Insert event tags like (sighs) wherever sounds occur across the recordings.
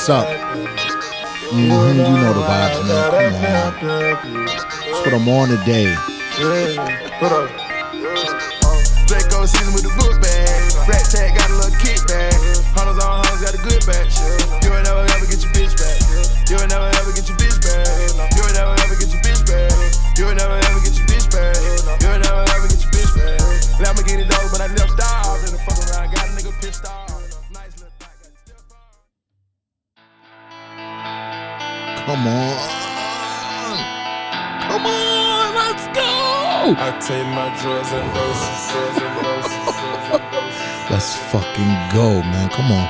What's up? Mm-hmm, you know the vibes, man. Come on. That's what I'm on today. Draco season with the book bag. Rat tag got a little kickback. Hunters on hunters got a good batch. You ain't never ever get your bitch back. You ain't never ever get your bitch back. You ain't never ever get your bitch back. You ain't never ever get your bitch back. You ain't never ever get your bitch back. And I'ma get it though, but I never starved. I take my drugs and doses, and doses, and doses. Let's fucking go, man. Come on.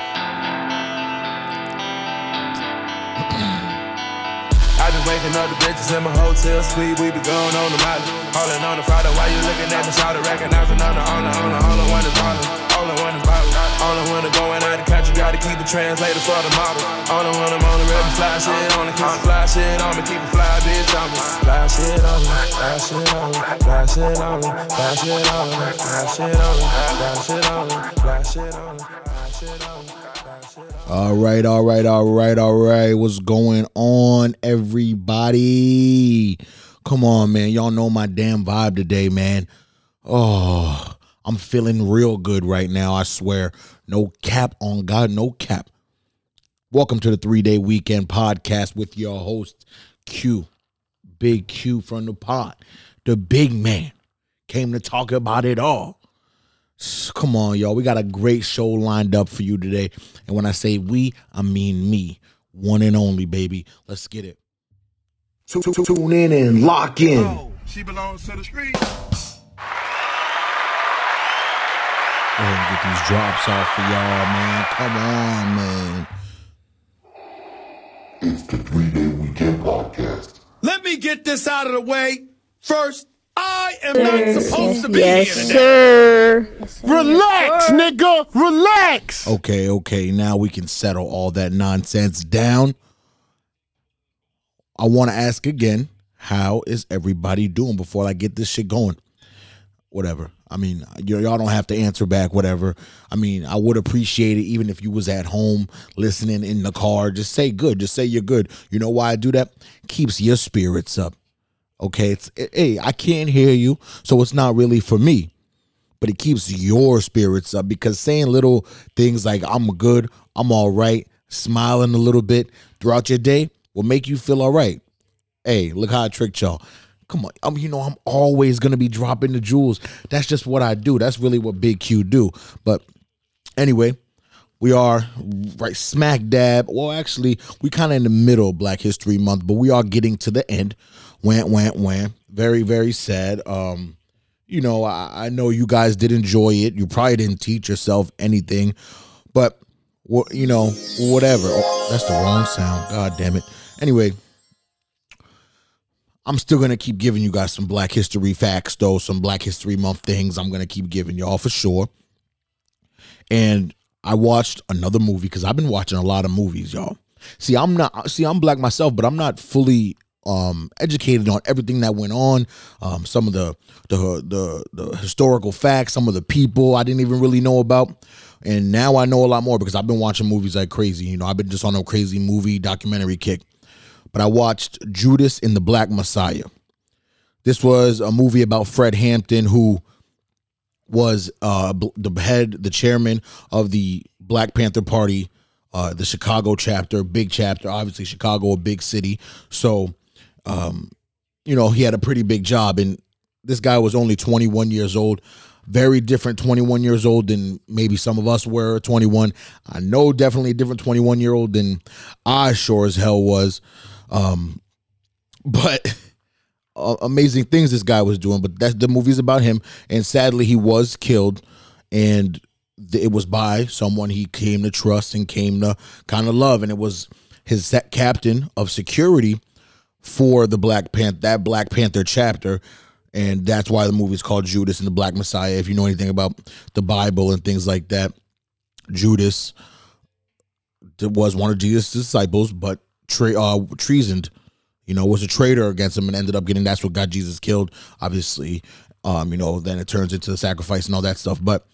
I been waking up the bitches in my hotel suite. We be going on the mileage. Calling on the Friday while you looking at me. Shout recognizing on the owner, owner, all I want is bottle. Wanna go and out country, gotta keep a translator for the model. All I wanna, on the fly shit on the keep fly shit keep a fly bitch. Fly shit on me, fly shit on me, fly shit on me, fly shit on me, fly shit on me, fly shit on me, fly shit on me, fly shit on me. All right, all right, all right, all right. What's going on, everybody? Come on, man. Y'all know my damn vibe today, man. Oh, I'm feeling real good right now. I swear. No cap on God, no cap. Welcome to the three day weekend podcast with your host, Q. Big Q from the pod. The big man came to talk about it all. S- Come on, y'all. We got a great show lined up for you today. And when I say we, I mean me. One and only, baby. Let's get it. Tu- tu- Tune in and lock in. She belongs to the street. Go ahead and get these drops off for y'all, man. Come on, man. It's the three day weekend podcast. Let me get this out of the way. First, I am not supposed to be yes, here today. sir. Relax, nigga. Relax. Okay, okay. Now we can settle all that nonsense down. I want to ask again how is everybody doing before I get this shit going? Whatever. I mean, y'all don't have to answer back, whatever. I mean, I would appreciate it even if you was at home listening in the car. Just say good. Just say you're good. You know why I do that? Keeps your spirits up. Okay? It's eh, hey, I can't hear you, so it's not really for me but it keeps your spirits up because saying little things like I'm good, I'm all right, smiling a little bit throughout your day will make you feel all right. Hey, look how I tricked y'all. Come on, I'm you know I'm always gonna be dropping the jewels. That's just what I do. That's really what Big Q do. But anyway, we are right smack dab. Well, actually, we kind of in the middle of Black History Month, but we are getting to the end. Wham, wham, wham. Very, very sad. Um, you know, I, I know you guys did enjoy it. You probably didn't teach yourself anything, but you know, whatever. Oh, that's the wrong sound. God damn it. Anyway, I'm still gonna keep giving you guys some Black History facts, though. Some Black History Month things. I'm gonna keep giving y'all for sure. And I watched another movie because I've been watching a lot of movies, y'all. See, I'm not. See, I'm black myself, but I'm not fully um educated on everything that went on um some of the the the the historical facts some of the people i didn't even really know about and now i know a lot more because i've been watching movies like crazy you know i've been just on a crazy movie documentary kick but i watched judas in the black messiah this was a movie about fred hampton who was uh the head the chairman of the black panther party uh the chicago chapter big chapter obviously chicago a big city so um, you know, he had a pretty big job, and this guy was only 21 years old. Very different 21 years old than maybe some of us were 21. I know definitely a different 21 year old than I sure as hell was. Um, but (laughs) amazing things this guy was doing. But that the movie's about him, and sadly he was killed, and it was by someone he came to trust and came to kind of love, and it was his captain of security for the Black Panther that Black Panther chapter. And that's why the movie is called Judas and the Black Messiah. If you know anything about the Bible and things like that, Judas was one of Jesus' disciples, but tre- uh, treasoned, you know, was a traitor against him and ended up getting that's what got Jesus killed, obviously. Um, you know, then it turns into the sacrifice and all that stuff. But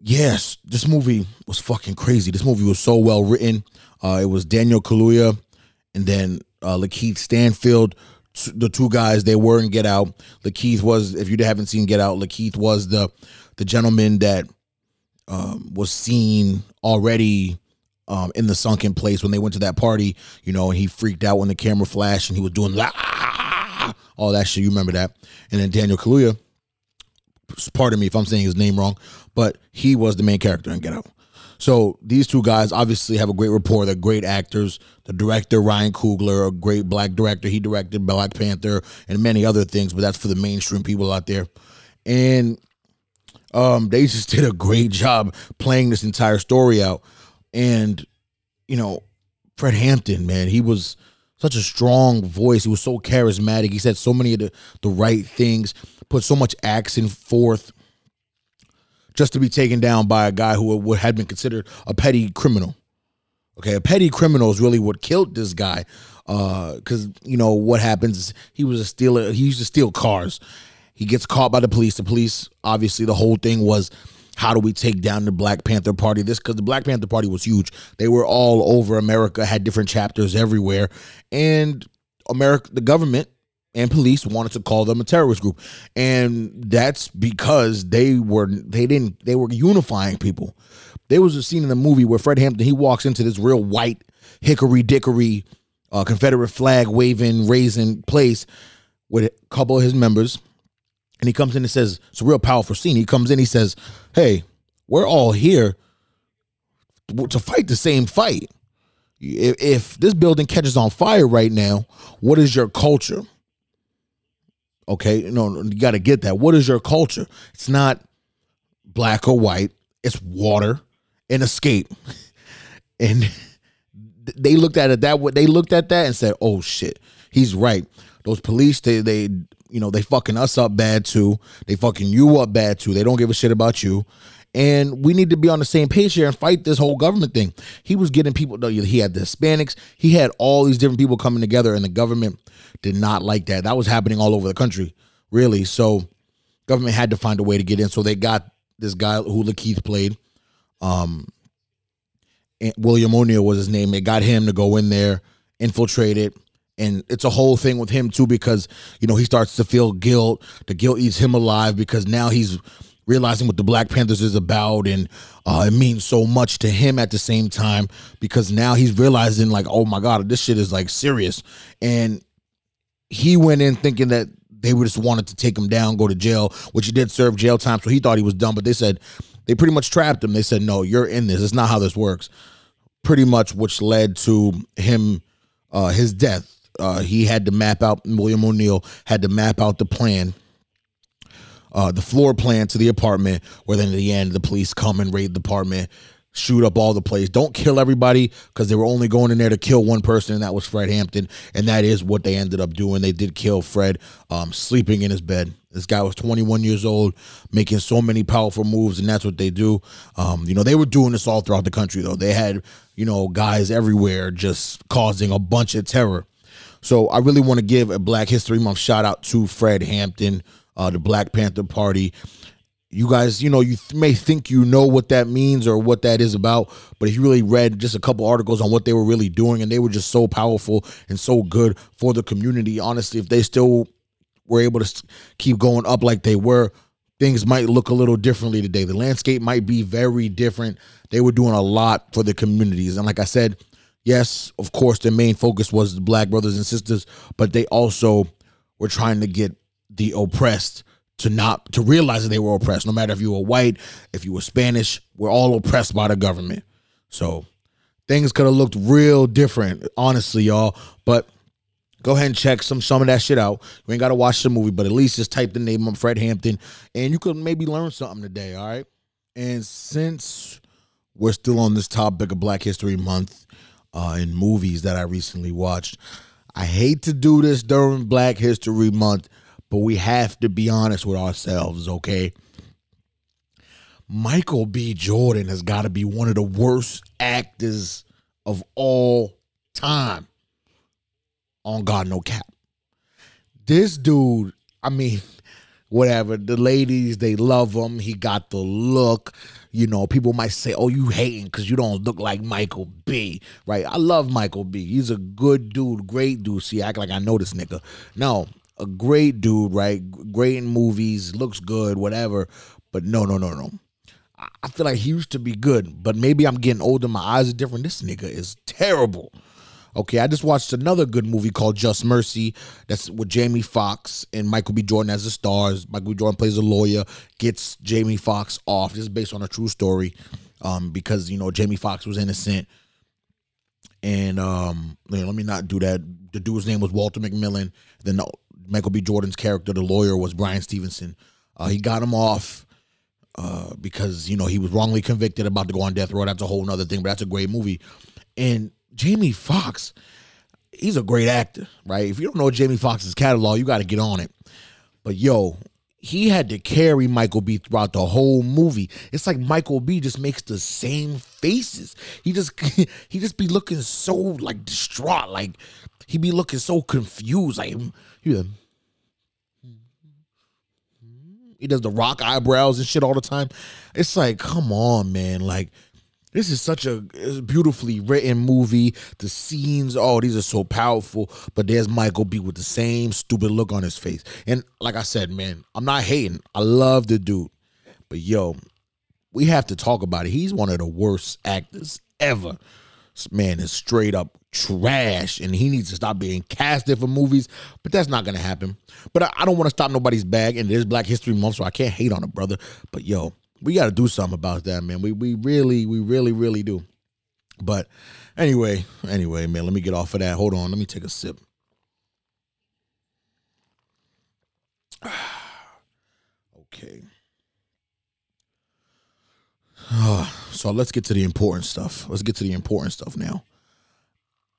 yes, this movie was fucking crazy. This movie was so well written. Uh, it was Daniel Kaluuya and then uh, Lakeith Stanfield, t- the two guys they were in Get Out. Lakeith was, if you haven't seen Get Out, Lakeith was the the gentleman that um, was seen already um, in the sunken place when they went to that party. You know, and he freaked out when the camera flashed and he was doing la all that shit. You remember that? And then Daniel Kaluuya. Pardon me if I'm saying his name wrong, but he was the main character in Get Out. So these two guys obviously have a great rapport. They're great actors. The director Ryan Coogler, a great black director, he directed Black Panther and many other things, but that's for the mainstream people out there. And um, they just (laughs) did a great job playing this entire story out. And you know, Fred Hampton, man, he was such a strong voice. He was so charismatic. He said so many of the, the right things, put so much accent forth just to be taken down by a guy who had been considered a petty criminal. Okay, a petty criminal is really what killed this guy. Uh, because you know what happens? He was a stealer. He used to steal cars. He gets caught by the police. The police, obviously, the whole thing was, how do we take down the Black Panther Party? This because the Black Panther Party was huge. They were all over America, had different chapters everywhere, and America, the government and police wanted to call them a terrorist group and that's because they were they didn't they were unifying people there was a scene in the movie where fred hampton he walks into this real white hickory dickory uh, confederate flag waving raising place with a couple of his members and he comes in and says it's a real powerful scene he comes in he says hey we're all here to fight the same fight if, if this building catches on fire right now what is your culture Okay, no, no, you got to get that. What is your culture? It's not black or white. It's water and escape. (laughs) And they looked at it that way. They looked at that and said, "Oh shit, he's right." Those police, they they you know they fucking us up bad too. They fucking you up bad too. They don't give a shit about you. And we need to be on the same page here and fight this whole government thing. He was getting people. He had the Hispanics. He had all these different people coming together, and the government did not like that. That was happening all over the country, really. So, government had to find a way to get in. So they got this guy who Lakeith played. Um, William O'Neill was his name. They got him to go in there, infiltrate it. And it's a whole thing with him too, because you know he starts to feel guilt. The guilt eats him alive because now he's realizing what the Black Panthers is about, and uh, it means so much to him at the same time because now he's realizing like, oh my god, this shit is like serious. And he went in thinking that they just wanted to take him down, go to jail, which he did serve jail time, so he thought he was done. But they said they pretty much trapped him. They said, no, you're in this. It's not how this works. Pretty much, which led to him, uh, his death. Uh, he had to map out. William O'Neill had to map out the plan uh, the floor plan to the apartment, where then at the end the police come and raid the apartment, shoot up all the place. Don't kill everybody because they were only going in there to kill one person, and that was Fred Hampton, and that is what they ended up doing. They did kill Fred, um, sleeping in his bed. This guy was 21 years old, making so many powerful moves, and that's what they do. Um, you know, they were doing this all throughout the country, though. They had, you know, guys everywhere just causing a bunch of terror. So I really want to give a Black History Month shout out to Fred Hampton, uh, the Black Panther Party. You guys, you know, you th- may think you know what that means or what that is about, but if you really read just a couple articles on what they were really doing, and they were just so powerful and so good for the community. Honestly, if they still were able to keep going up like they were, things might look a little differently today. The landscape might be very different. They were doing a lot for the communities. And like I said, yes, of course, their main focus was the black brothers and sisters, but they also were trying to get the oppressed to not to realize that they were oppressed. No matter if you were white, if you were Spanish, we're all oppressed by the government. So things could have looked real different, honestly, y'all. But go ahead and check some some of that shit out. You ain't gotta watch the movie, but at least just type the name of Fred Hampton, and you could maybe learn something today. All right. And since we're still on this topic of Black History Month uh, in movies that I recently watched, I hate to do this during Black History Month, but we have to be honest with ourselves, okay? Michael B. Jordan has got to be one of the worst actors of all time. On God, no cap. This dude, I mean, whatever. The ladies, they love him. He got the look. You know, people might say, "Oh, you hating because you don't look like Michael B." Right? I love Michael B. He's a good dude, great dude. See, I act like I know this nigga. No, a great dude, right? Great in movies, looks good, whatever. But no, no, no, no. I- feel like he used to be good, but maybe I'm getting older. My eyes are different. This nigga is terrible. Okay, I just watched another good movie called Just Mercy. That's with Jamie Foxx and Michael B. Jordan as the stars. Michael B. Jordan plays a lawyer, gets Jamie Foxx off. This is based on a true story, um, because you know Jamie Foxx was innocent. And um, let me not do that. The dude's name was Walter McMillian. Then Michael B. Jordan's character, the lawyer, was Bryan Stevenson. Uh, he got him off uh, because you know he was wrongly convicted, about to go on death row. That's a whole other thing, but that's a great movie. And Jamie Foxx, he's a great actor, right? If you don't know Jamie Foxx's catalog, you got to get on it. But yo, he had to carry Michael B throughout the whole movie. It's like Michael B just makes the same faces. He just (laughs) he just be looking so like distraught, like he be looking so confused, like he like, he does the rock eyebrows and shit all the time. It's like, come on, man. Like, this is such a beautifully written movie. The scenes, oh, these are so powerful. But there's Michael B with the same stupid look on his face. And like I said, man, I'm not hating. I love the dude. But yo, we have to talk about it. He's one of the worst actors ever. This man is straight up trash, and he needs to stop being casted for movies. But that's not gonna happen. But I, I don't want to stop nobody's bag, and it is Black History Month, so I can't hate on a brother. But yo, we got to do something about that, man. We we really, we really, really do. But anyway, anyway, man, let me get off of that. Hold on, let me take a sip. (sighs) okay. (sighs) so let's get to the important stuff. Let's get to the important stuff now.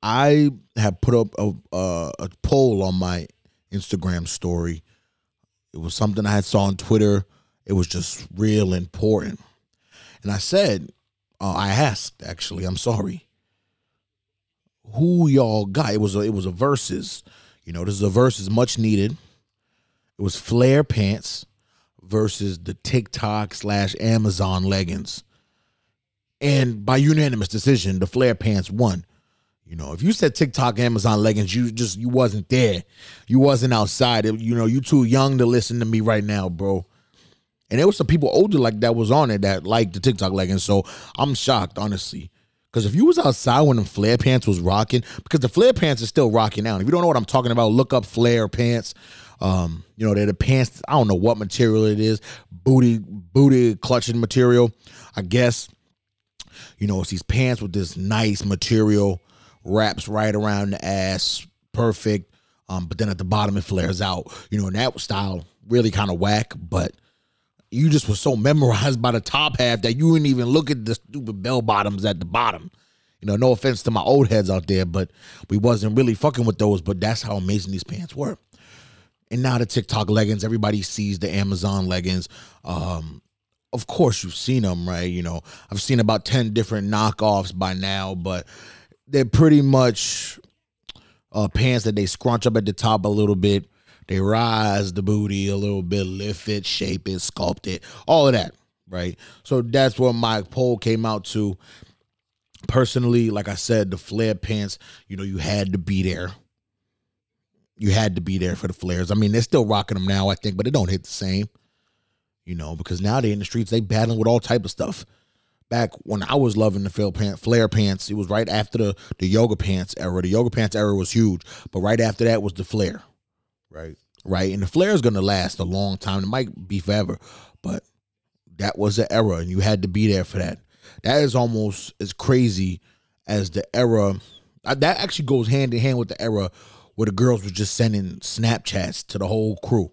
I have put up a, a, a poll on my Instagram story. It was something I had saw on Twitter. It was just real important, and I said, uh, I asked actually. I'm sorry. Who y'all got? It was a, it was a versus. You know, this is a versus much needed. It was flare pants versus the TikTok slash Amazon leggings. And by unanimous decision, the flare pants won. You know, if you said TikTok, Amazon leggings, you just you wasn't there. You wasn't outside. You know, you too young to listen to me right now, bro. And there was some people older like that was on it that liked the TikTok leggings. So I'm shocked, honestly. Because if you was outside when the flare pants was rocking, because the flare pants is still rocking out. If you don't know what I'm talking about, look up flare pants. Um, you know, they're the pants. I don't know what material it is. Booty, booty clutching material. I guess. You know, it's these pants with this nice material, wraps right around the ass, perfect. Um, but then at the bottom it flares out. You know, and that style really kind of whack, but you just were so memorized by the top half that you didn't even look at the stupid bell bottoms at the bottom. You know, no offense to my old heads out there, but we wasn't really fucking with those. But that's how amazing these pants were. And now the TikTok leggings, everybody sees the Amazon leggings. Um, of course, you've seen them, right? You know, I've seen about ten different knockoffs by now, but they're pretty much uh, pants that they scrunch up at the top a little bit. They rise the booty a little bit, lift it, shape it, sculpt it, all of that, right? So that's what my poll came out to. Personally, like I said, the flare pants, you know, you had to be there. You had to be there for the flares. I mean, they're still rocking them now, I think, but they don't hit the same, you know, because now they're in the streets, they battling with all type of stuff. Back when I was loving the flare pants, flare pants, it was right after the the yoga pants era. The yoga pants era was huge, but right after that was the flare right? Right, and the flare is gonna last a long time. It might be forever, but that was the era, and you had to be there for that. That is almost as crazy as the era. uh, That actually goes hand in hand with the era where the girls were just sending Snapchats to the whole crew.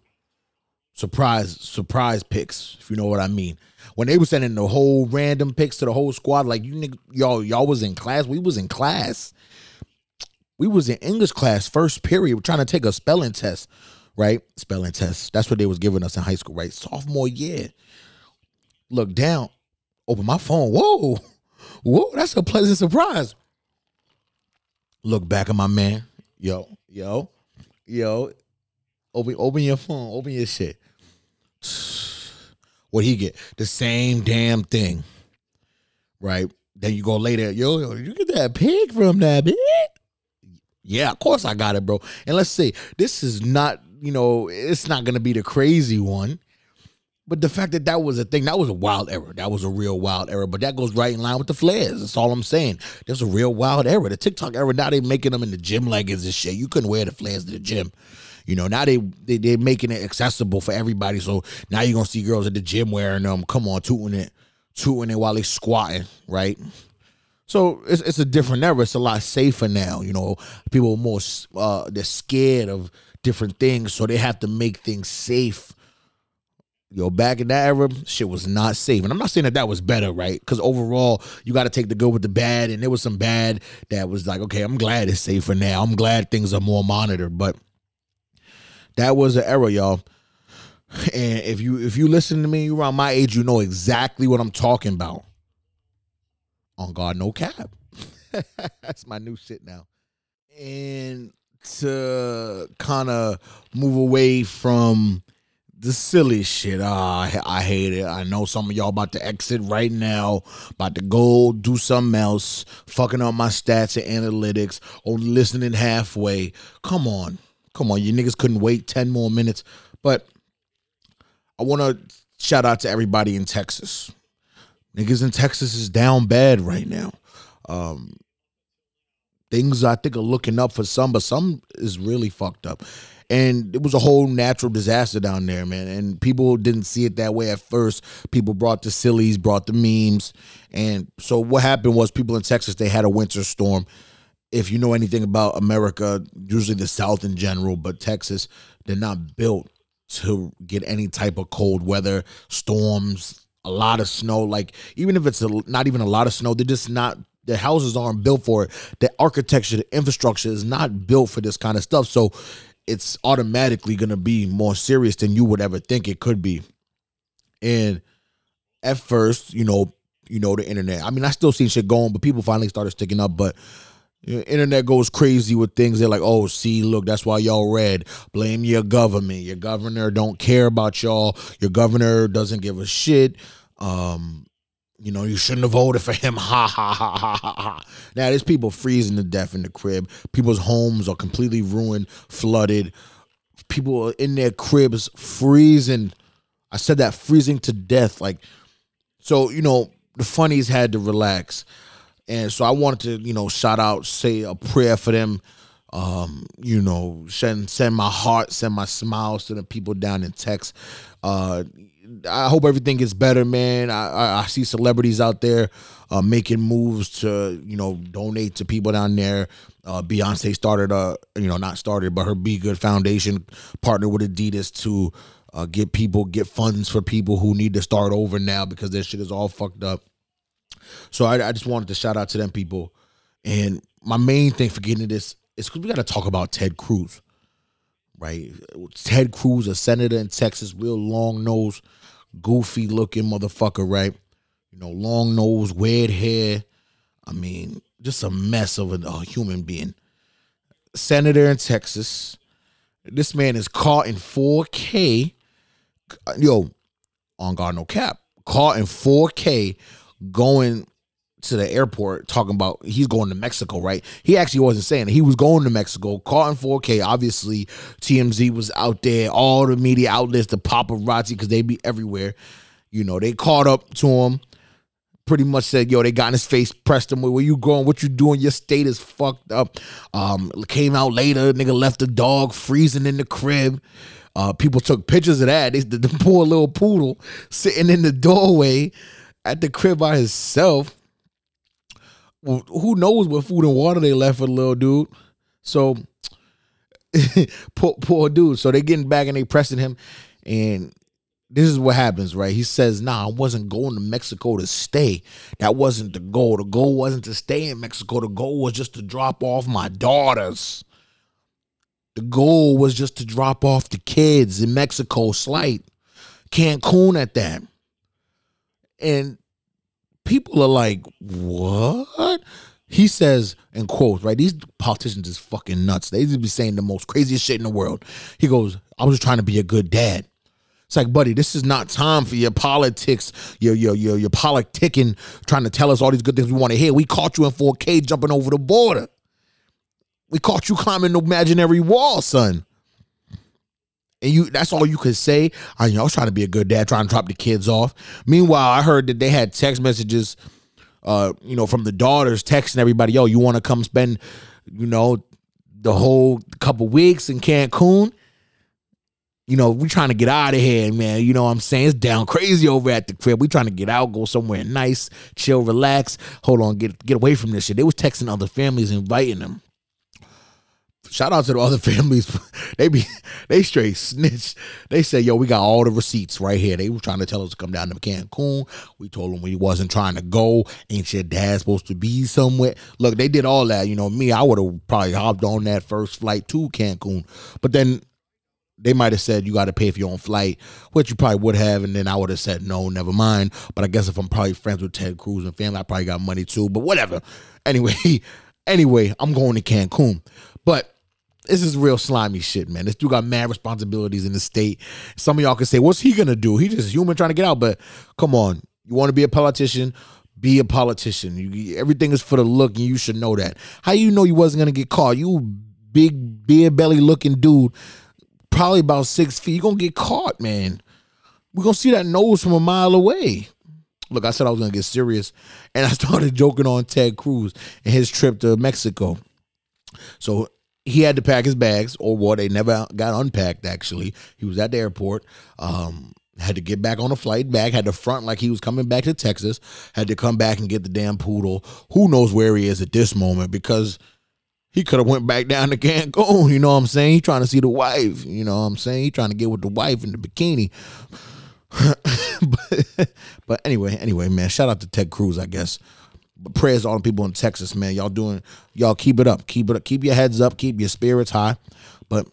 Surprise, surprise pics, if you know what I mean. When they were sending the whole random pics to the whole squad, like you y'all, y'all was in class. We was in class we was in English class first period We're trying to take a spelling test, right? Spelling test. That's what they was giving us in high school, right? Sophomore year. look down, open my phone. Whoa, (laughs) whoa, that's a pleasant surprise. Look back at my man. Yo, yo, yo. Open, open your phone. Open your shit. (sighs) What he get? The same damn thing, right? Then you go later. Yo, yo, you get that pig from that bitch? Yeah, of course I got it, bro. And let's say this is not, you know, it's not gonna be the crazy one. But the fact that that was a thing, that was a wild error. That was a real wild error. But that goes right in line with the flares. That's all I'm saying. There's a real wild error. The TikTok era, now they making them in the gym leggings and shit. You couldn't wear the flares to the gym. You know, now they, they they're making it accessible for everybody. So now you're gonna see girls at the gym wearing them. Come on, tooting it, tooting it while they squatting, right? So it's it's a different era. It's a lot safer now. You know, people are more uh, they're scared of different things, so they have to make things safe. Yo, back in that era, shit was not safe, and I'm not saying that that was better, right? Because overall, you got to take the good with the bad, and there was some bad that was like, okay, I'm glad it's safer now. I'm glad things are more monitored, but that was an era, y'all. And if you if you listen to me around my age, you know exactly what I'm talking about. On God, no cap. (laughs) That's my new shit now. And to kind of move away from the silly shit. Ah, I, I hate it. I know some of y'all about to exit right now, about to go do something else, fucking up my stats and analytics, only listening halfway. Come on. Come on. You niggas couldn't wait 10 more minutes. But I want to shout out to everybody in Texas. Niggas in Texas is down bad right now. Um, things I think are looking up for some, but some is really fucked up. And it was a whole natural disaster down there, man. And people didn't see it that way at first. People brought the sillies, brought the memes. And so what happened was people in Texas, they had a winter storm. If you know anything about America, usually the South in general, but Texas, they're not built to get any type of cold weather, storms, a lot of snow. Like even if it's a, not even a lot of snow, they're just not. The houses aren't built for it. The architecture, the infrastructure is not built for this kind of stuff. So it's automatically going to be more serious than you would ever think it could be. And at first, you know, you know the internet. I mean, I still seen shit going, but people finally started sticking up. But internet goes crazy with things. They're like, "Oh, see, look, that's why y'all red. Blame your government. Your governor don't care about y'all. Your governor doesn't give a shit. Um, you know, you shouldn't have voted for him. (laughs) Ha ha ha ha ha ha. Now there's people freezing to death in the crib. People's homes are completely ruined, flooded. People are in their cribs freezing. I said that freezing to death. Like, so you know, the funnies had to relax, and so I wanted to, you know, shout out, say a prayer for them. Um, you know, send send my heart, send my smiles to the people down in Texas. Uh, I hope everything gets better, man. I, I, I see celebrities out there uh, making moves to, you know, donate to people down there. Uh, Beyonce started a, you know, not started, but her BeyGOOD Foundation partnered with Adidas to uh, get people, get funds for people who need to start over now because their shit is all fucked up. So I, I just wanted to shout out to them people. And my main thing for getting this is because we got to talk about Ted Cruz right? Ted Cruz, a senator in Texas, real long nose, goofy looking motherfucker, right? You know, long nose, weird hair. I mean, just a mess of a, a human being. Senator in Texas. This man is caught in 4K. Yo, on guard, no cap. Caught in 4K going to the airport talking about he's going to Mexico, right? He actually wasn't saying it. He was going to Mexico, caught in 4K. Obviously, TMZ was out there, all the media outlets, the paparazzi, because they be everywhere. You know, they caught up to him. Pretty much said, yo, they got in his face, pressed him. Where you going? What you doing? Your state is fucked up. Um, came out later, nigga left the dog freezing in the crib. Uh, people took pictures of that. They, the, the poor little poodle sitting in the doorway at the crib by himself who knows what food and water they left for the little dude. So (laughs) poor, poor dude. So they getting back and they pressing him, and this is what happens, right? He says, "Nah, I wasn't going to Mexico to stay. That wasn't the goal. The goal wasn't to stay in Mexico. The goal was just to drop off my daughters. The goal was just to drop off the kids in Mexico. Slight Cancun at that." And people are like, what? He says, in quotes, right? These politicians is fucking nuts. They just be saying the most craziest shit in the world. He goes, I was just trying to be a good dad. It's like, buddy, this is not time for your politics, your your your your politicking, trying to tell us all these good things we want to hear. We caught you in 4K jumping over the border. We caught you climbing the imaginary wall, son. And you that's all you could say. I, you know, I was trying to be a good dad, trying to drop the kids off. Meanwhile, I heard that they had text messages, uh, you know, from the daughters texting everybody, yo, you want to come spend, you know, the whole couple weeks in Cancun? You know, we trying to get out of here, man. You know what I'm saying? It's down crazy over at the crib. We trying to get out, go somewhere nice, chill, relax. Hold on, get get away from this shit. They was texting other families, inviting them shout out to the other (laughs) families. they be they straight snitch. They say, yo, we got all the receipts right here. They were trying to tell us to come down to Cancun. We told them we wasn't trying to go. Ain't your dad supposed to be somewhere? Look, they did all that. You know, me, I would have probably hopped on that first flight to Cancun. But then they might have said you got to pay for your own flight, which you probably would have, and then I would have said no, never mind. But I guess if I'm probably friends with Ted Cruz and family, I probably got money too. But whatever. Anyway, (laughs) anyway, I'm going to Cancun. But this is real slimy shit, man. This dude got mad responsibilities in the state. Some of y'all can say, what's he gonna do? He's just human trying to get out. But come on, you want to be a politician? Be a politician. You, everything is for the look, and you should know that. How you know you wasn't gonna get caught? You big beer belly looking dude, probably about six feet. You gonna get caught, man. We're gonna see that nose from a mile away. Look, I said I was gonna get serious, and I (laughs) started joking on Ted Cruz and his trip to Mexico. So he had to pack his bags, or what? They never got unpacked. Actually, he was at the airport. Um, had to get back on a flight back. Had to front like he was coming back to Texas. Had to come back and get the damn poodle. Who knows where he is at this moment? Because he could have went back down to Cancun. You know what I'm saying? He trying to see the wife. You know what I'm saying? He trying to get with the wife in the bikini. (laughs) but, but anyway, anyway, man. Shout out to Ted Cruz, I guess prayers to all the people in Texas, man. Y'all doing y'all keep it up. Keep it up. Keep your heads up. Keep your spirits high. But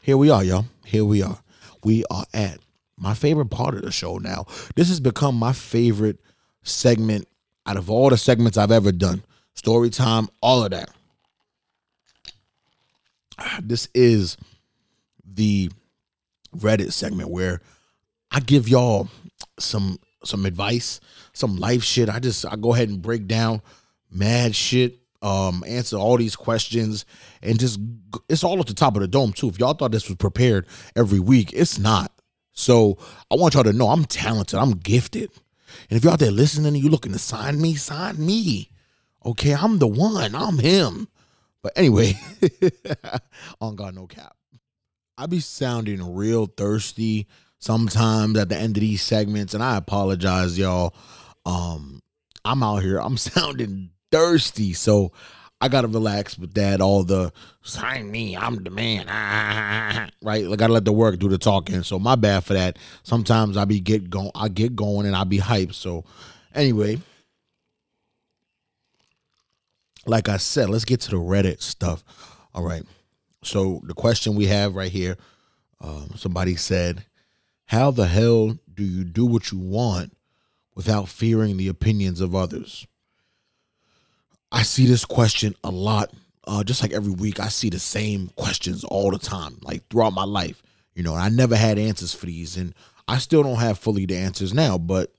here we are, y'all. Here we are. We are at my favorite part of the show now. This has become my favorite segment out of all the segments I've ever done. Story time, all of that. This is the Reddit segment where I give y'all some some advice, some life shit. I just I go ahead and break down mad shit, um, answer all these questions, and just it's all at the top of the dome too. If y'all thought this was prepared every week, it's not. So I want y'all to know I'm talented, I'm gifted. And if y'all out there listening and you looking to sign me, sign me. Okay, I'm the one. I'm him. But anyway, (laughs) on God no cap. I be sounding real thirsty sometimes at the end of these segments, and I apologize, y'all. Um, I'm out here, I'm (laughs) sounding thirsty, so I gotta relax with that. All the sign me, I'm the man, (laughs) right? I gotta let the work do the talking. So my bad for that. Sometimes I be get going, I get going, and I be hyped. So anyway, like I said, let's get to the Reddit stuff. All right. So the question we have right here, um, somebody said, how the hell do you do what you want without fearing the opinions of others? I see this question a lot. Uh, just like every week, I see the same questions all the time, like throughout my life. You know, I never had answers for these, and I still don't have fully the answers now, but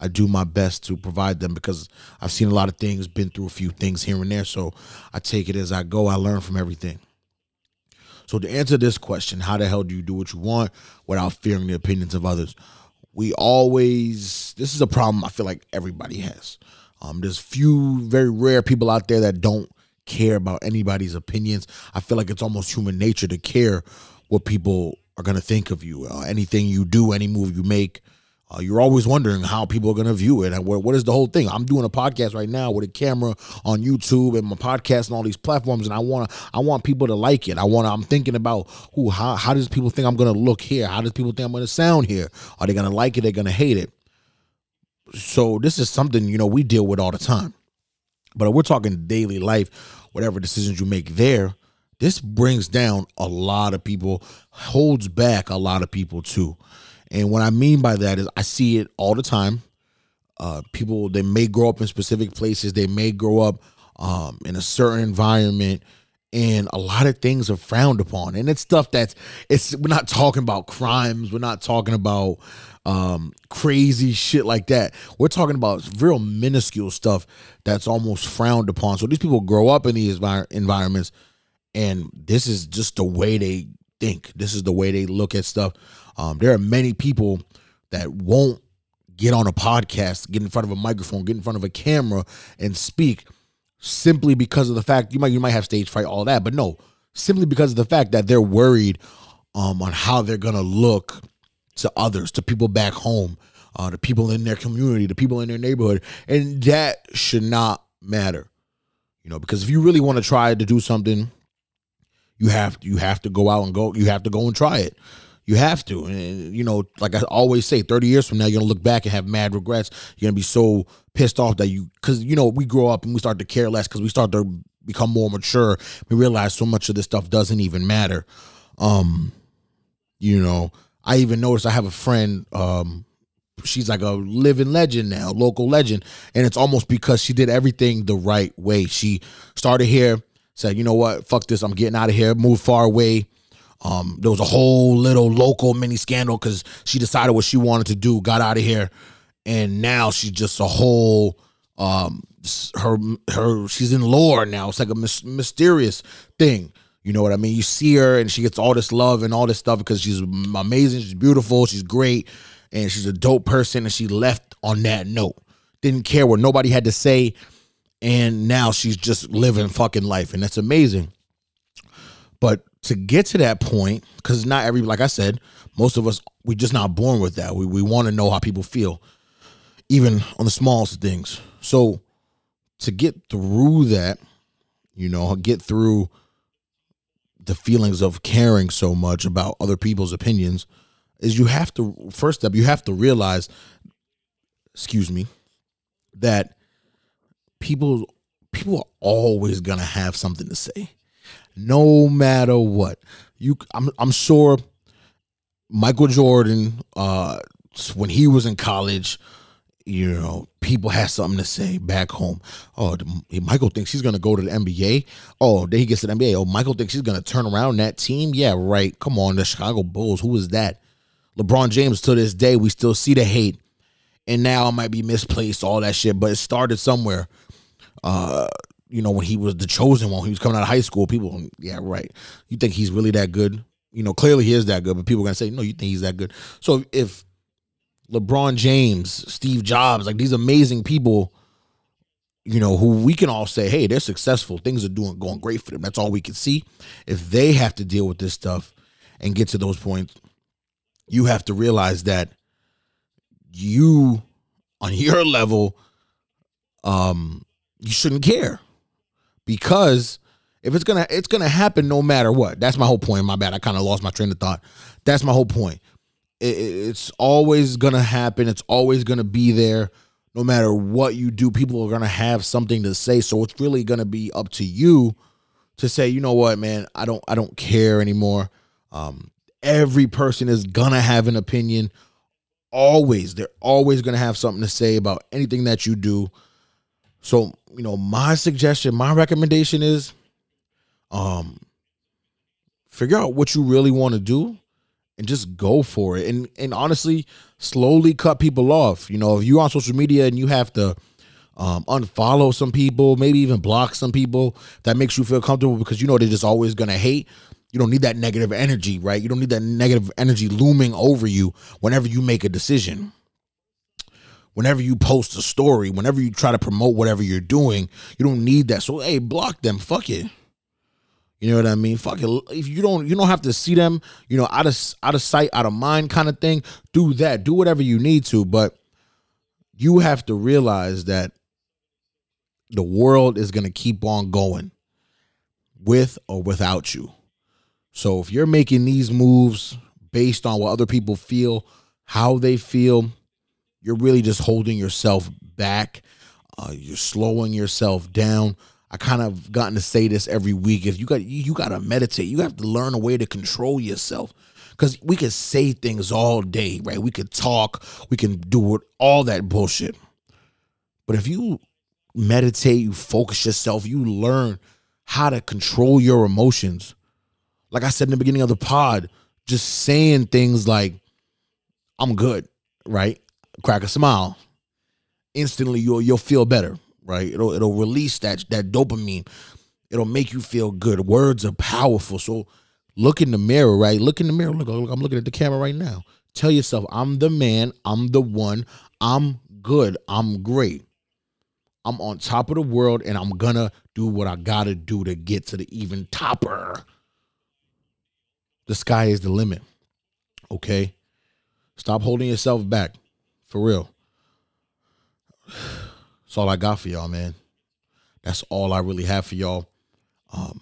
I do my best to provide them because I've seen a lot of things, been through a few things here and there. So I take it as I go. I learn from everything. So to answer this question, how the hell do you do what you want without fearing the opinions of others? We always this is a problem I feel like everybody has. Um, there's few, very rare people out there that don't care about anybody's opinions. I feel like it's almost human nature to care what people are gonna think of you. Uh, anything you do, any move you make, uh, you're always wondering how people are going to view it and what, what is the whole thing. I'm doing a podcast right now with a camera on YouTube and my podcast and all these platforms, and I want to I want people to like it. I want I'm thinking about who how how does people think I'm going to look here? How does people think I'm going to sound here? Are they going to like it? They're going to hate it. So this is something you know we deal with all the time. But we're talking daily life, whatever decisions you make there. This brings down a lot of people, holds back a lot of people too. And what I mean by that is I see it all the time. uh, people they may grow up in specific places, they may grow up um, in a certain environment, and a lot of things are frowned upon. And it's stuff that's it's we're not talking about crimes, we're not talking about um, crazy shit like that. We're talking about real minuscule stuff that's almost frowned upon. So these people grow up in these envir- environments, and this is just the way they think. This is the way they look at stuff. Um, there are many people that won't get on a podcast, get in front of a microphone, get in front of a camera, and speak simply because of the fact you might you might have stage fright, all that, but no, simply because of the fact that they're worried um, on how they're gonna look to others, to people back home, uh, to people in their community, to people in their neighborhood, and that should not matter, you know, because if you really want to try to do something, you have you have to go out and go, you have to go and try it. You have to. And, you know, like I always say, 30 years from now, you're going to look back and have mad regrets. You're going to be so pissed off that you, because, you know, we grow up and we start to care less because we start to become more mature. We realize so much of this stuff doesn't even matter. Um, you know, I even noticed I have a friend, um, she's like a living legend now, local legend. And it's almost because she did everything the right way. She started here, said, you know what, fuck this, I'm getting out of here, move far away um, there was a whole little local mini scandal because she decided what she wanted to do, got out of here, and now she's just a whole um her her she's in lore now. It's like a mis- mysterious thing. You know what I mean? You see her and she gets all this love and all this stuff because she's amazing, she's beautiful, she's great, and she's a dope person. And she left on that note. Didn't care what nobody had to say, and now she's just living fucking life, and that's amazing. But to get to that point, because not every, like I said, most of us, we just not born with that. We, we want to know how people feel, even on the smallest things. So to get through that, you know, get through the feelings of caring so much about other people's opinions, is you have to, first step, you have to realize, excuse me, that people people are always gonna have something to say no matter what. You, I'm, I'm sure Michael Jordan, uh, when he was in college, you know, people had something to say back home. Oh, Michael thinks he's going to go to the NBA. Oh, then he gets to the NBA. Oh, Michael thinks he's going to turn around that team. Yeah, right. Come on, the Chicago Bulls. Who is that? LeBron James. To this day, we still see the hate, and now it might be misplaced. All that shit, but it started somewhere. Uh, you know, when he was the chosen one, he was coming out of high school. People, yeah, right. You think he's really that good? You know, clearly he is that good, but people are gonna say, no, you think he's that good. So if LeBron James, Steve Jobs, like these amazing people, you know, who we can all say, hey, they're successful, things are doing going great for them. That's all we can see. If they have to deal with this stuff and get to those points, you have to realize that you on (laughs) your level, um, you shouldn't care because if it's gonna it's gonna happen no matter what. That's my whole point. My bad. I kind of lost my train of thought. That's my whole point. It, it's always gonna happen. It's always gonna be there. No matter what you do, people are gonna have something to say. So it's really gonna be up to you to say, you know what, man, I don't I don't care anymore. Um, every person is gonna have an opinion. Always, they're always gonna have something to say about anything that you do. So, you know, my suggestion, my recommendation is um figure out what you really want to do and just go for it. And and honestly, slowly cut people off. You know, if you're on social media and you have to um, unfollow some people, maybe even block some people that makes you feel comfortable because you know they're just always gonna hate. You don't need that negative energy, right? You don't need that negative energy looming over you whenever you make a decision whenever you post a story, whenever you try to promote whatever you're doing, you don't need that. So hey, block them. Fuck it. You know what I mean? Fuck it. If you don't, you don't have to see them. You know, out of out of sight, out of mind, kind of thing. Do that. Do whatever you need to, but you have to realize that the world is going to keep on going with or without you. So if you're making these moves based on what other people feel, how they feel, you're really just holding yourself back. Uh, you're slowing yourself down. I kind of gotten to say this every week. If you got you got to meditate. You have to learn a way to control yourself because we could say things all day, right? We could talk. We can do all that bullshit. But if you meditate, you focus yourself, you learn how to control your emotions. Like I said in the beginning of the pod, just saying things like, I'm good, right? Crack a smile. Instantly you'll you'll feel better, right? It'll it'll release that that dopamine. It'll make you feel good. Words are powerful. So look in the mirror, right? Look in the mirror. Look, look, I'm looking at the camera right now. Tell yourself, I'm the man, I'm the one, I'm good, I'm great. I'm on top of the world and I'm gonna do what I gotta do to get to the even topper. The sky is the limit. Okay? Stop holding yourself back. For real. That's all I got for y'all, man. That's all I really have for y'all. Um,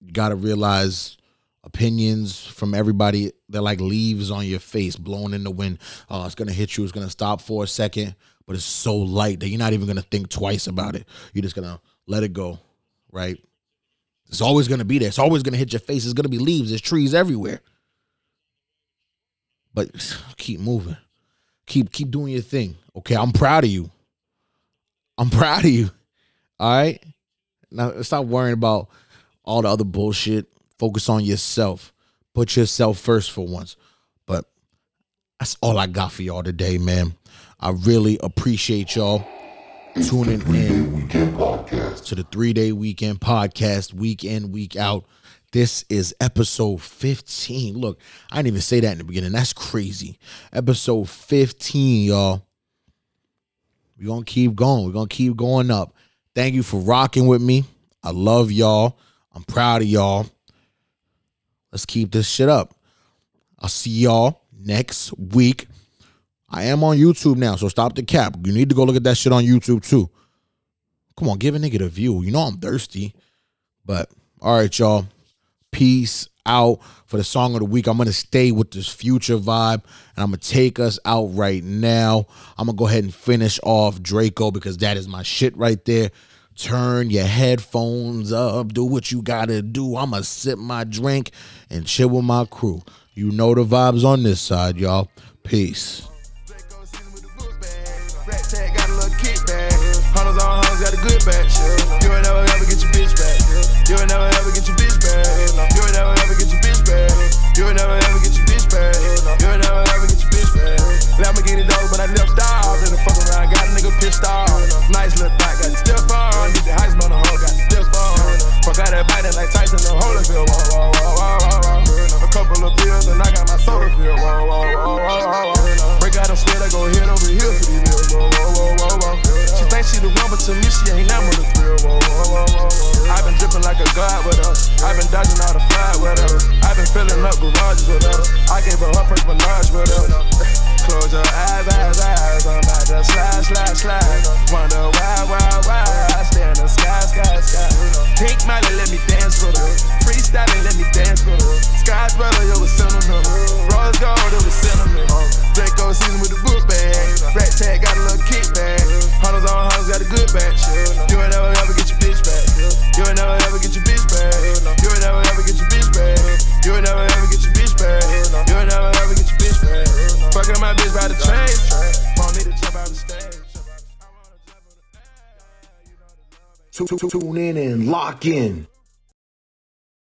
you gotta realize opinions from everybody they're like leaves on your face blowing in the wind. Uh, it's gonna hit you it's gonna stop for a second but it's so light that you're not even gonna think twice about it. You're just gonna let it go right? It's always gonna be there. It's always gonna hit your face. It's gonna be leaves. There's trees everywhere but (sighs) keep moving keep keep doing your thing okay i'm proud of you i'm (laughs) proud of you all right now stop worrying about all the other bullshit Focus on yourself. Put yourself first for once. But that's all I got for y'all today, man. I really appreciate y'all tuning in to the three day weekend podcast, week in, week out. This is episode 15. Look, I didn't even say that in the beginning. That's crazy. Episode 15, y'all. We're going to keep going. We're going to keep going up. Thank you for rocking with me. I love y'all. I'm proud of y'all. Let's keep this shit up. I'll see y'all next week. I am on YouTube now, so stop the cap. You need to go look at that shit on YouTube too. Come on, give a nigga a view. You know I'm thirsty. But all right, y'all. Peace out for the song of the week. I'm gonna stay with this Future vibe and I'm gonna take us out right now. I'm gonna go ahead and finish off Draco because that is my shit right there. Turn your headphones up, do what you gotta do. I'ma sip my drink and chill with my crew. You know the vibes on this side, y'all. Peace. Got a good batch. You ain't never ever get your bitch back. You ain't never ever get your bitch back. You ain't never ever get your bitch back. You ain't never ever get your bitch back. You ain't never ever get your bitch back. It though, but I left style. Then the fuck around, got a nigga pissed off. Nice little thought, got Tune in and lock in.